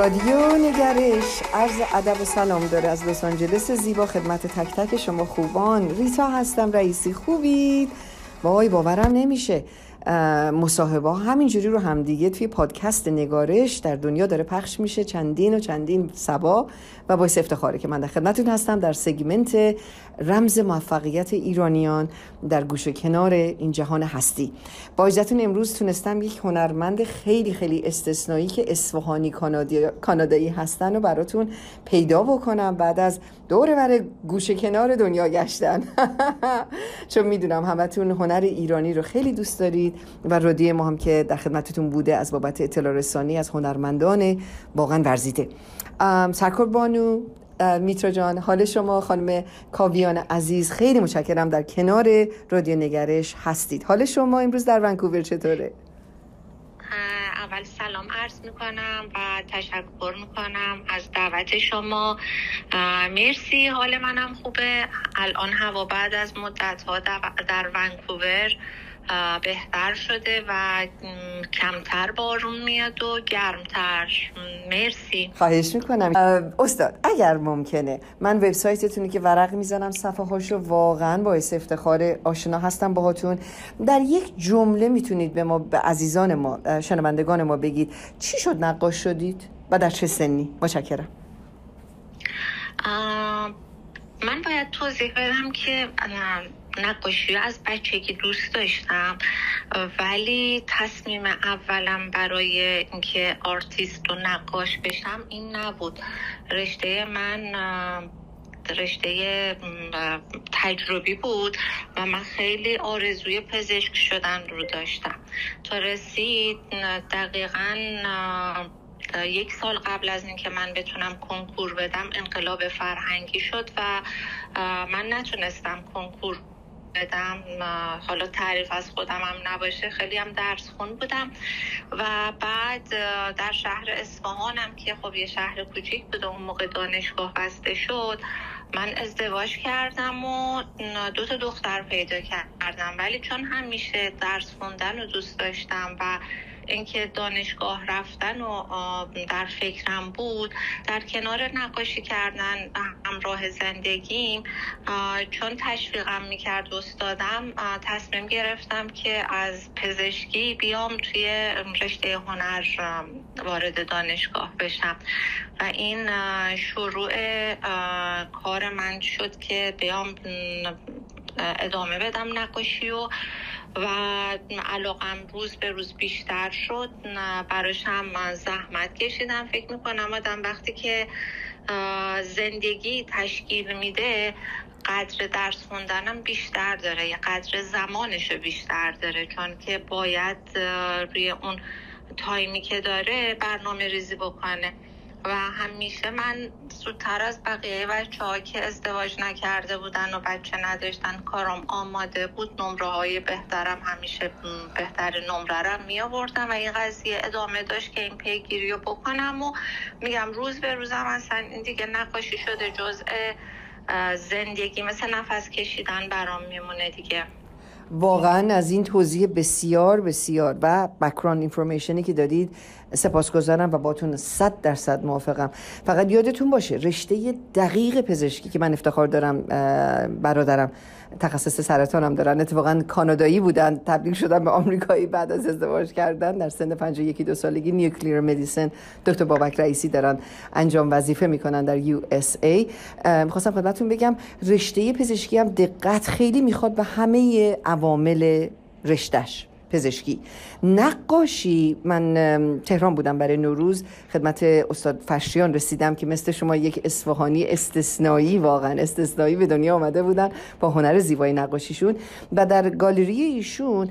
رادیو نگرش. عرض ادب و سلام داره از لس آنجلس زیبا خدمت تک تک شما خوبان. ریتا هستم رئیسی خوبید؟ وای باورم نمیشه. مصاحبه. همینجوری رو همدیگه توی پادکست نگارش در دنیا داره پخش میشه چندین و چندین سبا و باعث افتخاره که من در خدمتتون هستم در سگمنت رمز موفقیت ایرانیان در گوش کنار این جهان هستی. با اجازهتون امروز تونستم یک هنرمند خیلی خیلی استثنایی که اصفهانی کانادایی هستن و براتون پیدا بکنم بعد از دور بر گوش کنار دنیا گشتن. چون می‌دونم همتون هنر ایرانی رو خیلی دوست دارید. و رادی ما هم که در خدمتتون بوده از بابت اطلاع رسانی از هنرمندان واقعا ورزیده. سرکار بانو میترا جان حال شما خانم کاویان عزیز خیلی متشکرم در کنار رادیو نگرش هستید. حال شما امروز در ونکوور چطوره؟ اول سلام عرض می‌کنم و تشکر می‌کنم از دعوت شما. مرسی حال منم خوبه. الان هوا بعد از مدت ها در ونکوور. بهتر شده و کمتر بارون میاد و گرمتر. مرسی. خواهش می‌کنم. استاد اگر ممکنه من وبسایتتونی که ورق می‌زنم صفحه هاشو واقعا باعث افتخار آشنا هستم باهاتون. در یک جمله می‌تونید به ما به عزیزان ما شنوندگان ما بگید چی شد نقاش شدید و در چه سنی. متشکرم. من باید توضیح بدم که نقاشی از بچگی دوست داشتم. ولی تصمیم اولم برای اینکه آرتیست و نقاش بشم این نبود. رشته من رشته تجربی بود و من خیلی آرزوی پزشک شدن رو داشتم. تا رسید دقیقا یک سال قبل از اینکه من بتونم کنکور بدم انقلاب فرهنگی شد و من نتونستم کنکور بدم حالا تعریف از خودم هم نباشه خیلی هم درس خون بودم. و بعد در شهر اصفهانم که خب یه شهر کوچیک بود اون موقع دانشگاه بسته شد من ازدواج کردم و دو تا دختر پیدا کردم. ولی چون همیشه درس خوندن رو دوست داشتم و اینکه دانشگاه رفتن و در فکرم بود در کنار نقاشی کردن همراه زندگیم چون تشویقم می‌کرد استادم تصمیم گرفتم که از پزشکی بیام توی رشته هنر وارد دانشگاه بشم. و این شروع کار من شد که بیام ادامه بدم نقاشی و و علاقم روز به روز بیشتر شد براش هم زحمت کشیدم فکر می‌کنم آدم وقتی که زندگی تشکیل میده قدر درس خوندنم بیشتر داره یا قدر زمانش بیشتر داره چون که باید روی اون تایمی که داره برنامه ریزی بکنه. و همیشه من زودتر از بقیه بچه ها که ازدواج نکرده بودن و بچه نداشتن کارم آماده بود نمره های بهترم همیشه بهتر نمره رم می آوردم و این قضیه ادامه داشت که این پیگیری رو بکنم و میگم روز به روزم اصلا این دیگه نقاشی شده جزء زندگی مثل نفس کشیدن برام میمونه دیگه. واقعا از این توضیح بسیار بسیار و بیکران information ی که دادید سپاسگزارم و باتون صد درصد موافقم. فقط یادتون باشه رشته دقیق پزشکی که من افتخار دارم برادرم تخصص سرطانم دارن. اتفاقا کانادایی بودن تبدیل شدن به آمریکایی بعد از ازدواج کردن. در سن 51 دو سالگی nuclear medicine دکتر بابک رئیسی دارن انجام وظیفه می‌کنن در USA. می‌خواستم خدمتتون بگم رشته پزشکی هم دقت خیلی می‌خواد به همه عوامل رشتهش پزشکی. نقاشی من تهران بودم برای نوروز. خدمت استاد فرشیان رسیدم که مثل شما یک اصفهانی استثنایی واقعا استثنایی به دنیا آمده بودن با هنر زیبای نقاشیشون. و در گالری ایشون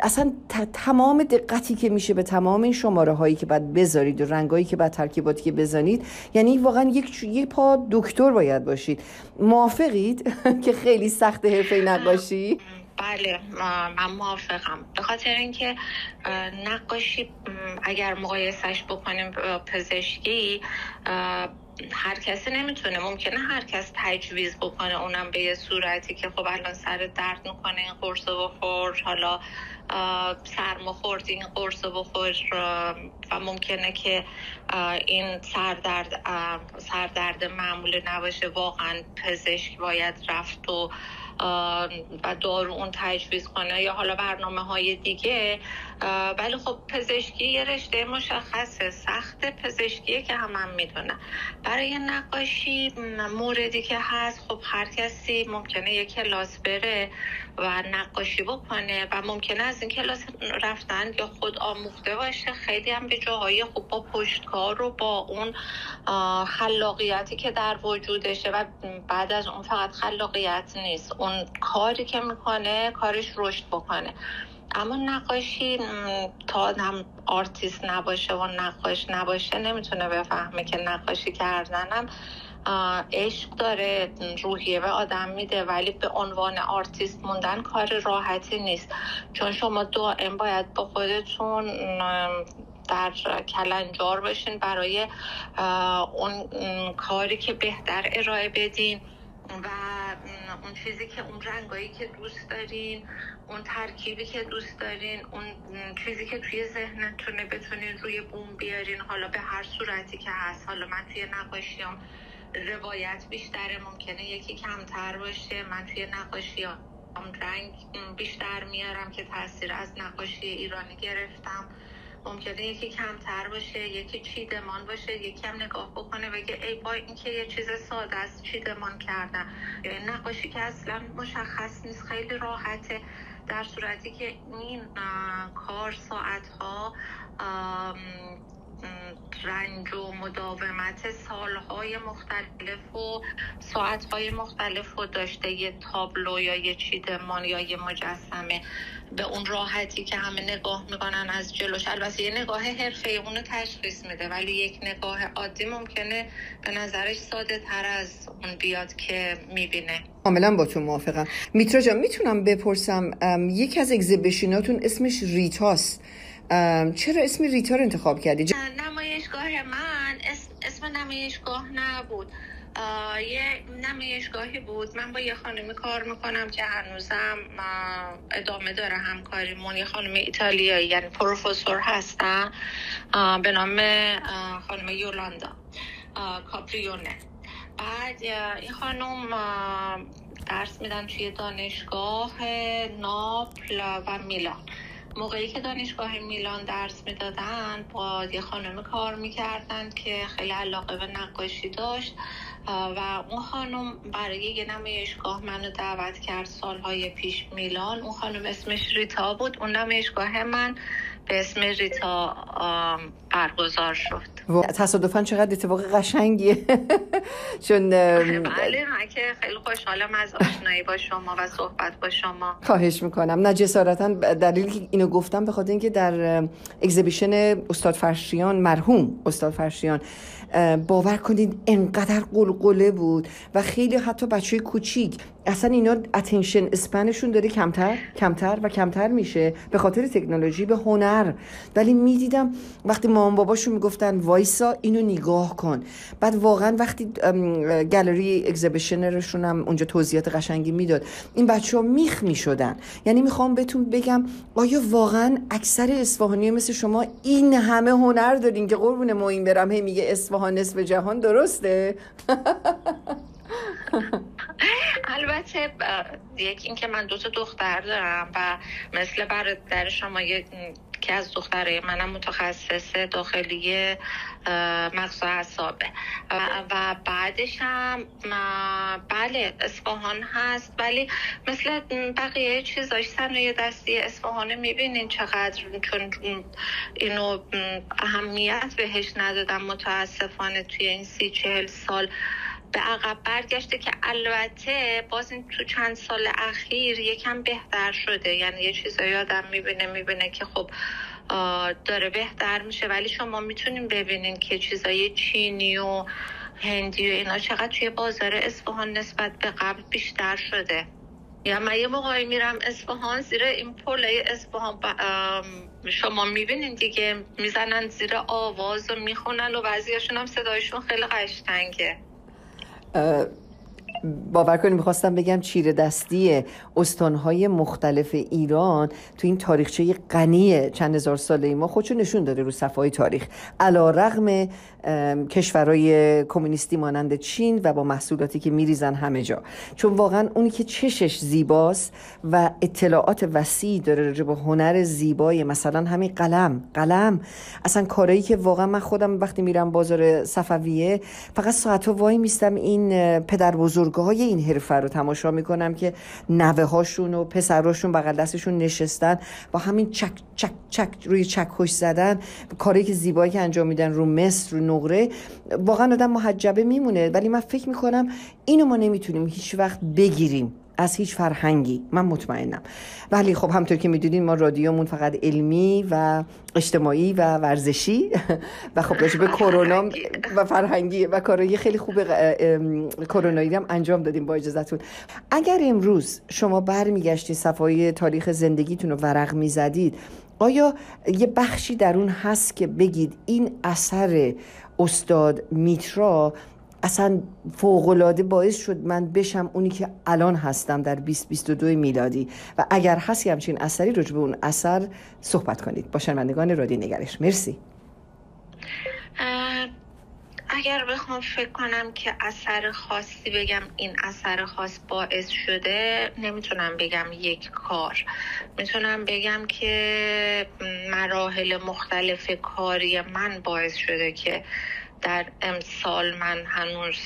اصلا تمام دقتی که میشه به تمام این شماره هایی که باید بذارید و رنگایی که باید ترکیباتی که بزنید یعنی واقعا یک یک پا دکتر باید باشید. موافقید که خیلی سخت حرفه نقاشی؟ بله من موافقم. به خاطر اینکه نقاشی اگر مقایسش بکنیم با پزشکی هر کسی نمی‌تونه ممکنه هر کس تجویز بکنه اونم به یه صورتی که خب الان سر درد می‌کنه این قرص بخور حالا سرما خورد این قرص بخور و ممکنه که این سردرد سردرد معمول نباشه. واقعا پزشک باید رفت و و دارو اون تجویز کنه یا حالا برنامه های دیگه ولی خب پزشکی یه رشته مشخصه سخت پزشکیه که هم, هم می‌دونه برای نقاشی موردی که هست خب هر کسی ممکنه یه کلاس بره و نقاشی بکنه و ممکنه از این کلاس رفتن یا خود آموخته باشه خیلی هم به جاهای خوب با پشتکار و با اون خلاقیتی که در وجودشه و بعد از اون فقط خلاقیت نیست. اون کاری که می‌کنه کارش رشد بکنه. اما نقاشی تا هم آرتیست نباشه و نقاش نباشه نمی‌تونه بفهمه که نقاشی کردنم عشق داره روحیه به آدم میده ولی به عنوان آرتیست موندن کار راحتی نیست. چون شما دائم باید با خودتون در کلنجار باشین برای اون کاری که بهتر ارائه بدین و اون چیزی که اون رنگایی که دوست دارین اون ترکیبی که دوست دارین اون چیزی که توی ذهنتونه بتونین روی بوم بیارین. حالا به هر صورتی که هست. حالا من توی نقاشیام روایت بیشتره ممکنه یکی کمتر باشه. من توی نقاشیام رنگ بیشتر میارم که تاثیر از نقاشی ایرانی گرفتم. ممکنه یکی کمتر باشه یکی چیدمان باشه یکی هم نگاه بکنه بگه ای با اینکه یه چیز ساده است چیدمان کردم. یعنی نقاشی که اصلا مشخص نیست خیلی راحته. در صورتی که این کار ساعت ها رنج و مداومت سالهای مختلف و ساعتهای مختلف و داشته یه تابلو یا یه چیدمان یا یه مجسمه. به اون راحتی که همه نگاه می‌کنن از جلوش. البته یه نگاه حرفه اونو تشخیص میده ولی یک نگاه عادی ممکنه به نظرش ساده تر از اون بیاد که می‌بینه. کاملا با تو موافقم. میترا جان می‌تونم بپرسم یک از اگزیبیشناتون اسمش ریتاست. چرا اسم ریتا رو انتخاب کردی؟ نمایشگاه من اسم, اسم نمایشگاه نبود. یه نمایشگاهی بود. من با یه خانمی کار می‌کنم که هنوزم ادامه داره همکاریمون. یه خانم ایتالیایی یعنی پروفسور هستن. به نام خانم یولاندا. کاپریونه. بعد این خانم درس میدن توی دانشگاه ناپل و میلان. موقعی که دانشگاه میلان درس می‌دادن با یه خانم کار می‌کردن که خیلی علاقه به نقاشی داشت. و اون خانم برای یه نمایشگاه منو دعوت کرد سالهای پیش میلان. اون خانم اسمش ریتا بود. اون نمایشگاه من به اسم ریتا برگزار شد. تصادفا چقدر اتفاق قشنگیه. چون بله من که خیلی خوشحالم از آشنایی با شما و صحبت با شما. خواهش می‌کنم. نه جسارتا دلیلی که اینو گفتم به خاطر اینکه در اگزیبیشن استاد فرشیان مرحوم استاد فرشیان باور کنید انقدر قلقله بود و خیلی حتی بچه کوچیک. اصلا اینا اتنشن اسپنشون داره کمتر کمتر و کمتر میشه به خاطر تکنولوژی به هنر. ولی می‌دیدم وقتی مامان باباشون می‌گفتن وایسا اینو نگاه کن. بعد واقعا وقتی گالری اگزیبیشنرشون هم اونجا توضیحات قشنگی می‌داد این بچه ها میخ می‌شدن. یعنی می‌خوام بهتون بگم آیا واقعا اکثر اصفهانی مثل شما این همه هنر دارین که قربون ما این برم؟ هی میگه اصفهان نصف جهان درسته؟ البته یک اینکه من دو تا دختر دارم و مثل برادر شما که از دختره منم متخصص داخلی مغز و اعصابه. و بعدش هم بله اصفهان هست ولی مثل بقیه چیزاش صنایع دستی اصفهان می‌بینین چقدر چون اینو اهمیت بهش ندادم. متاسفانه توی این سی چهل سال به عقب برگشته که البته باز این تو چند سال اخیر یکم بهتر شده. یعنی یه چیزایی آدم می‌بینه می‌بینه که خب داره بهتر میشه. ولی شما می‌تونین ببینین که چیزای چینی و هندی و اینا چقدر توی بازار اصفهان نسبت به قبل بیشتر شده. یا من یه موقعی میرم اصفهان زیر این پل اصفهان شما می‌بینین دیگه می‌زنن زیر آواز و می‌خونن و بعضیاشون هم صدایشون خیلی قشنگه. 呃 باور کنید می‌خواستم بگم چیره دستی استانهای مختلف ایران تو این تاریخچه غنی چند هزار ساله ما خودشو نشون داده رو صفحه تاریخ. علا رغم کشورهای کمونیستی مانند چین و با محصولاتی که میریزن همه جا. چون واقعا اونی که چشش زیباست و اطلاعات وسیعی داره راجع به هنر زیبای مثلا همین قلم. قلم اصلا کارایی که واقعا من خودم وقتی میرم بازار صفویه فقط ساعت وای میستم این پدر بزرگای های این حرفه رو تماشا می‌کنم که نوه هاشون و پسراشون بغل دستشون نشستن با همین چک چک چک روی چکش زدن کاری که زیبایی که انجام میدن رو مصر رو نقره واقعا آدم محجبه میمونه. ولی من فکر می‌کنم اینو ما نمی‌تونیم هیچ وقت بگیریم. از هیچ فرهنگی. من مطمئنم. ولی خب همطور که می‌دونین ما رادیومون فقط علمی و اجتماعی و ورزشی. و خب راجع به کرونا و فرهنگی و کارهای خیلی خوب کرونایی هم انجام دادیم با اجازهتون. اگر امروز شما برمیگشتید صفحه تاریخ زندگیتون رو ورق می‌زدید آیا یه بخشی در اون هست که بگید این اثر استاد میترا اصلا فوقلاده باعث شد من بشم اونی که الان هستم در 2022 میلادی. و اگر هستی همچین اثری رجوع به اون اثر صحبت کنید. با شنوندگان رادی نگرش. مرسی. اگر بخوام فکر کنم که اثر خاصی بگم این اثر خاص باعث شده نمی‌تونم بگم یک کار. می‌تونم بگم که مراحل مختلف کاری من باعث شده که در امسال من هنوز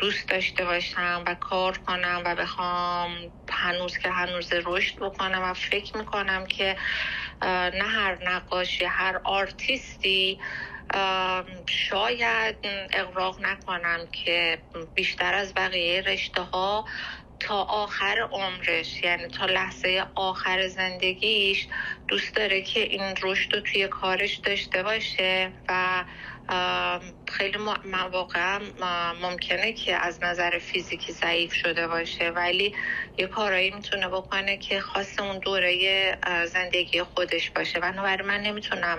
دوست داشته باشم و کار کنم و بخوام هنوز که هنوز رشد بکنم و فکر می‌کنم که نه هر نقاشی هر آرتیستی شاید اقراق نکنم که بیشتر از بقیه رشته ها تا آخر عمرش یعنی تا لحظه آخر زندگیش دوست داره که این رشد رو توی کارش داشته باشه و خیلی مواقع ممکنه که از نظر فیزیکی ضعیف شده باشه ولی یه کارایی می‌تونه بکنه که خاص اون دوره زندگی خودش باشه. بنابراین من نمی‌تونم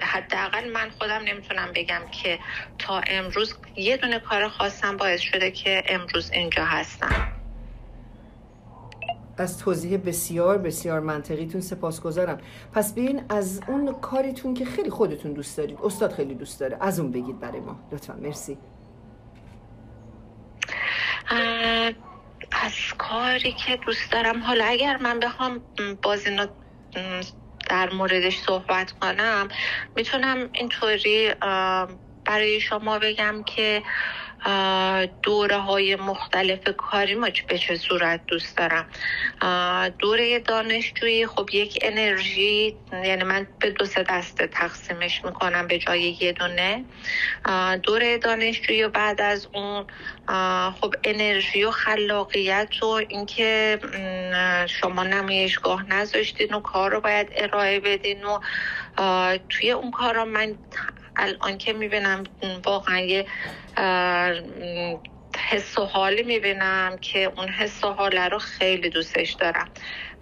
حداقل من خودم نمی‌تونم بگم که تا امروز یه دونه کار خاصم باعث شده که امروز اینجا هستم. از توضیح بسیار بسیار منطقیتون سپاسگزارم. پس بیاین از اون کاریتون که خیلی خودتون دوست دارید استاد خیلی دوست داره از اون بگید برای ما. لطفا مرسی. از کاری که دوست دارم حالا اگر من بخوام بازی در موردش صحبت کنم. می‌تونم اینطوری برای شما بگم که دوره های مختلف کاری ما به چه صورت دوست دارم. دوره دانشجویی خب یک انرژی یعنی من به دو سه دسته تقسیمش می‌کنم به جای یه دونه دوره دانشجویی و بعد از اون خب انرژی و خلاقیت و اینکه شما نمایشگاه نذاشتین و کار رو باید ارائه بدین و توی اون کار من الان که می‌بینم واقعا یه حس و حالی می‌بینم که اون حس و حاله رو خیلی دوستش دارم.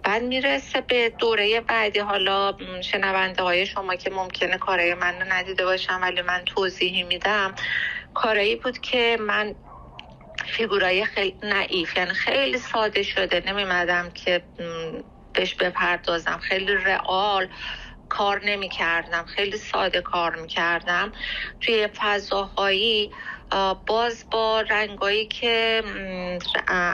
بعد می‌رسه به دوره بعدی حالا شنونده های شما که ممکنه کارهای من رو ندیده باشم ولی من توضیحی میدم. کارایی بود که من فیگورای خیلی نعیف یعنی خیلی ساده شده. نمیمدم که بهش بپردازم. خیلی رئال کار نمی کردم خیلی ساده کار می کردم توی فضاهایی باز با رنگایی که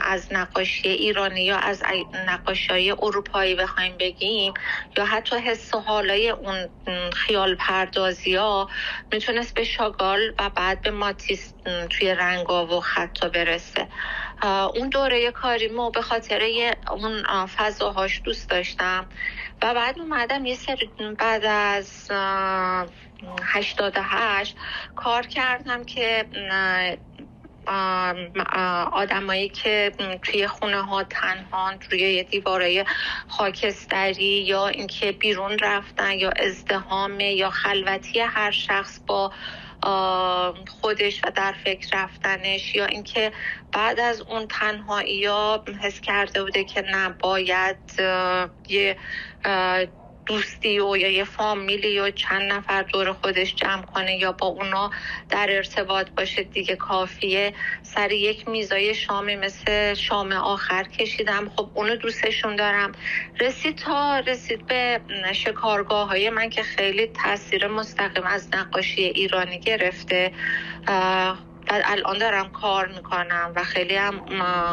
از نقاشی ایرانی یا از نقاشی اروپایی بخوایم بگیم یا حتی حس و حالای اون خیال پردازی ها می‌تونست به شاگال و بعد به ماتیس توی رنگا و خطا برسه. اون دوره کاری ما به خاطر اون فضاهاش دوست داشتم. و بعد اومدم یه سری بعد از 88 کار کردم که آدمایی که توی خونه ها تنهان روی یه خاکستری یا اینکه بیرون رفتن یا ازدهام یا خلوتی هر شخص با خودش و در فکر رفتنش یا اینکه بعد از اون تنهایی ها حس کرده بوده که نباید یه دوستی و یا یه فامیلی و چند نفر دور خودش جمع کنه یا با اونا در ارتباط باشه دیگه کافیه. سر یک میزای شامی مثل شام آخر کشیدم. خب اونو دوستشون دارم. رسید تا رسید به شکارگاه های من که خیلی تاثیر مستقیم از نقاشی ایرانی گرفته. الان دارم کار می‌کنم و خیلی هم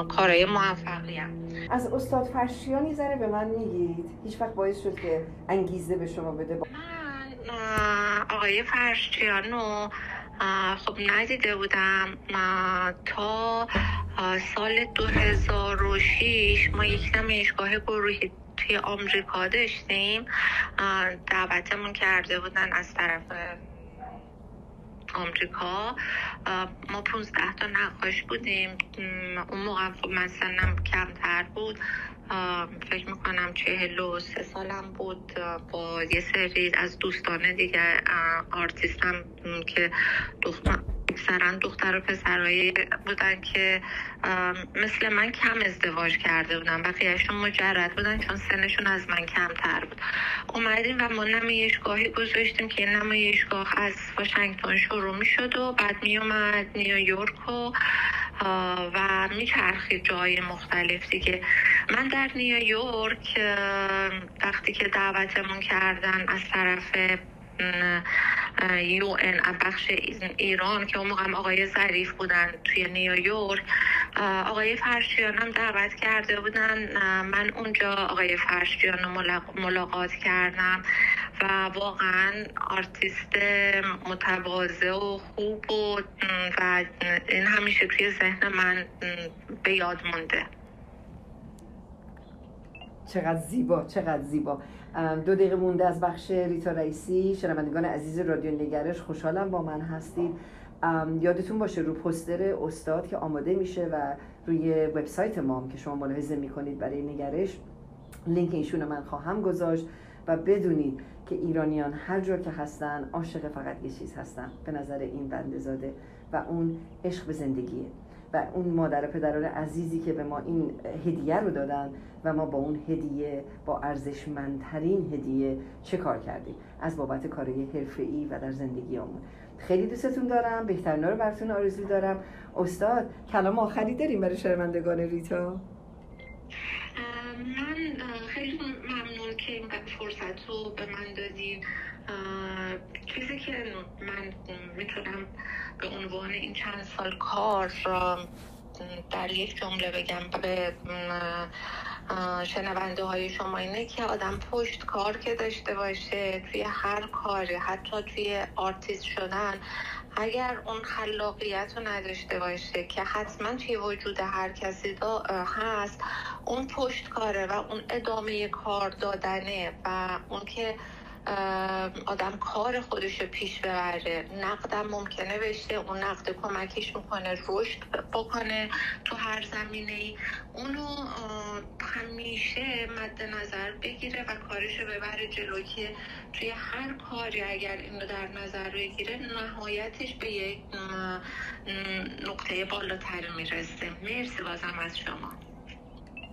کارهای موفقی از استاد فرشیانی ذره به من میگید. هیچ وقت باعث شد که انگیزه به شما بده. من آقای فرشیانو خب ندیده بودم. تا سال 2006 ما یک نمایشگاه گروهی توی آمریکا داشتیم. دعوتمون کرده بودن از طرف آمریکا ما 15 تا نقاش بودیم. اون موقع خب من سنم کمتر بود. فکر می‌کنم چهل و سه سالم بود با یه سری از دوستان دیگه آرتیستم که دختر اکثرا دختر و پسرهایی بودن که مثل من کم ازدواج کرده بودن بقیهشون مجرد بودن چون سنشون از من کمتر بود. اومدیم و ما نمایشگاهی گذاشتیم که نمایشگاه از واشنگتن شروع می شد و بعد می اومد نیویورک و و میچرخید جای مختلف دیگه. من در نیویورک وقتی که دعوتمون کردن از طرف یو ان بخش ایران که اون موقع آقای ظریف بودن توی نیویورک آقای فرشیان هم دعوت کرده بودن. من اونجا آقای فرشچیان رو ملاقات کردم و واقعا آرتیست متواضع و خوب و, و این همیشه توی ذهن من به یاد مونده. چقدر زیبا چقدر زیبا. دو دقیقه مونده از بخش ریتا رئیسی. شنوندگان عزیز رادیو نگرش خوشحالم با من هستید. یادتون باشه رو پوستر استاد که آماده میشه و روی وبسایت ما که شما ملاحظه می‌کنید برای نگرش لینک ایشون من خواهم گذاشت و بدونید که ایرانیان هر جور که هستن عاشق فقط یه چیز هستن به نظر این بندزاده و اون عشق به زندگیه. و اون مادر پدران عزیزی که به ما این هدیه رو دادن و ما با اون هدیه با ارزشمندترین هدیه چه کار کردیم؟ از بابت کارهای حرفه‌ای و در زندگیمون خیلی دوستتون دارم بهترین رو براتون آرزو دارم. استاد کلام آخری داریم برای شنوندگان ریتا؟ من خیلی ممنون که این فرصت رو به من دادین چیزی که من می‌تونم به عنوان این چند سال کار را در یک جمله بگم به شنونده های شما اینه که آدم پشت کار که داشته باشه توی هر کاری حتی توی آرتیست شدن اگر اون خلاقیت رو نداشته باشه که حتما توی وجود هر کسی دا هست اون پشت کاره و اون ادامه کار دادنه و اون که آدم کار خودش پیش ببره. نقدم ممکنه بشه اون نقد کمکش می‌کنه رشد بکنه تو هر زمینه ای اونو همیشه مد نظر بگیره و کارشو ببره جلو که توی هر کاری اگر اینو در نظر بگیره نهایتش به یک نقطه بالاتر می‌رسه. مرسی بازم از شما.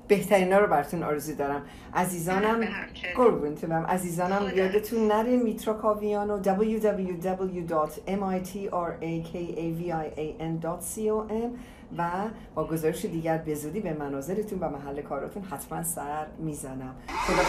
بهترین رو براتون آرزو دارم. عزیزانم قربونتونم. عزیزانم یادتون نره میترا کاویان و www.mitrakavian.com و با گزارش دیگر به زودی به مناظرتون و محل کاراتون حتما سر می‌زنم. خدا